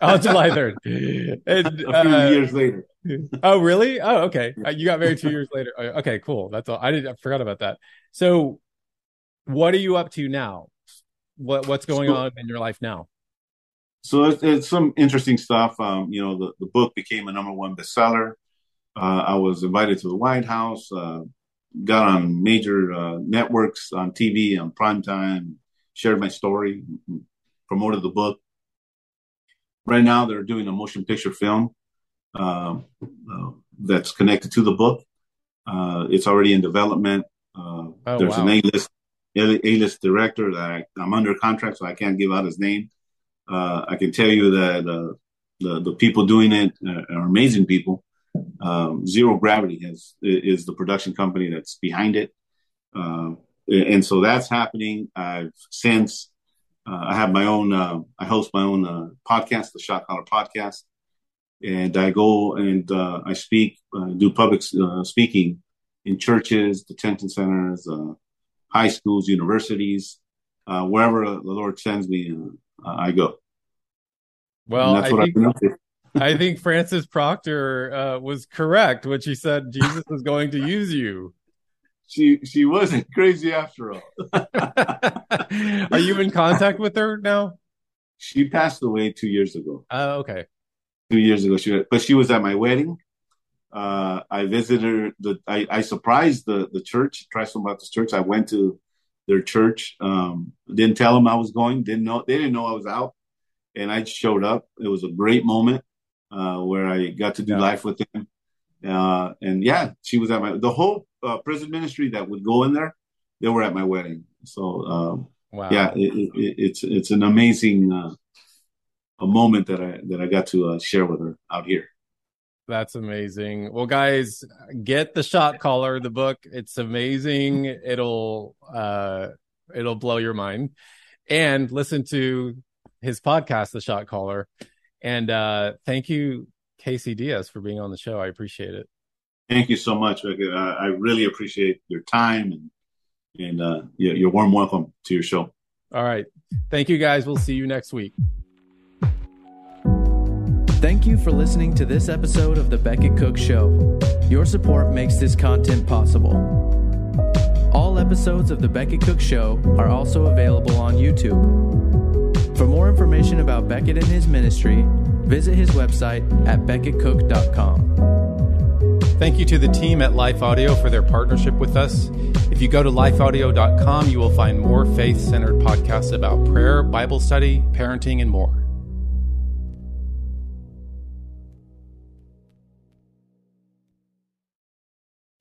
on July 3rd. And, a few years later. oh, really? Oh, okay. Uh, you got married two years later. Uh, okay, cool. That's all. I did. I forgot about that. So, what are you up to now? What What's going so, on in your life now? So it's, it's some interesting stuff. Um, you know, the, the book became a number one bestseller. Uh, I was invited to the White House. Uh, got on major uh, networks on TV on primetime. Shared my story. Promoted the book. Right now, they're doing a motion picture film uh, uh, that's connected to the book. Uh, it's already in development. Uh, oh, there's wow. an A-list A-list director that I, am under contract, so I can't give out his name. Uh, I can tell you that uh, the the people doing it are amazing people. Um, Zero Gravity has is the production company that's behind it, and so that's happening. I've since I have my own. I host my own podcast, the Shot Caller Podcast and I go and uh, I speak, uh, do public uh, speaking in churches, detention centers, uh, high schools, universities, uh, wherever the Lord sends me, uh, I go. Well, I think, I think Frances Proctor was correct when she said Jesus is going to use you. She she wasn't crazy after all. Are you in contact with her now? She passed away two years ago. Oh, okay two years ago. She, but she was at my wedding. Uh, I visited the. I, I surprised the the church, Triumphal Baptist Church. I went to their church. Um, didn't tell them I was going. Didn't know. They didn't know I was out, and I showed up. It was a great moment uh, where I got to do yeah. life with them. Uh, and yeah, she was at my the whole uh, prison ministry that would go in there. They were at my wedding. So um, wow. yeah, it, it, it's it's an amazing uh, a moment that I that I got to uh, share with her out here. That's amazing. Well, guys, get the shot caller, the book. It's amazing. It'll uh it'll blow your mind. And listen to his podcast, The Shot Caller. And uh thank you, Casey Diaz, for being on the show. I appreciate it. Thank you so much. I, I really appreciate your time and and uh your warm welcome to your show. All right. Thank you guys. We'll see you next week. Thank you for listening to this episode of The Becket Cook Show. Your support makes this content possible. All episodes of The Becket Cook Show are also available on YouTube. For more information about Becket and his ministry, visit his website at becketcook.com. Thank you to the team at Life Audio for their partnership with us. If you go to lifeaudio.com, you will find more faith centered podcasts about prayer, Bible study, parenting, and more.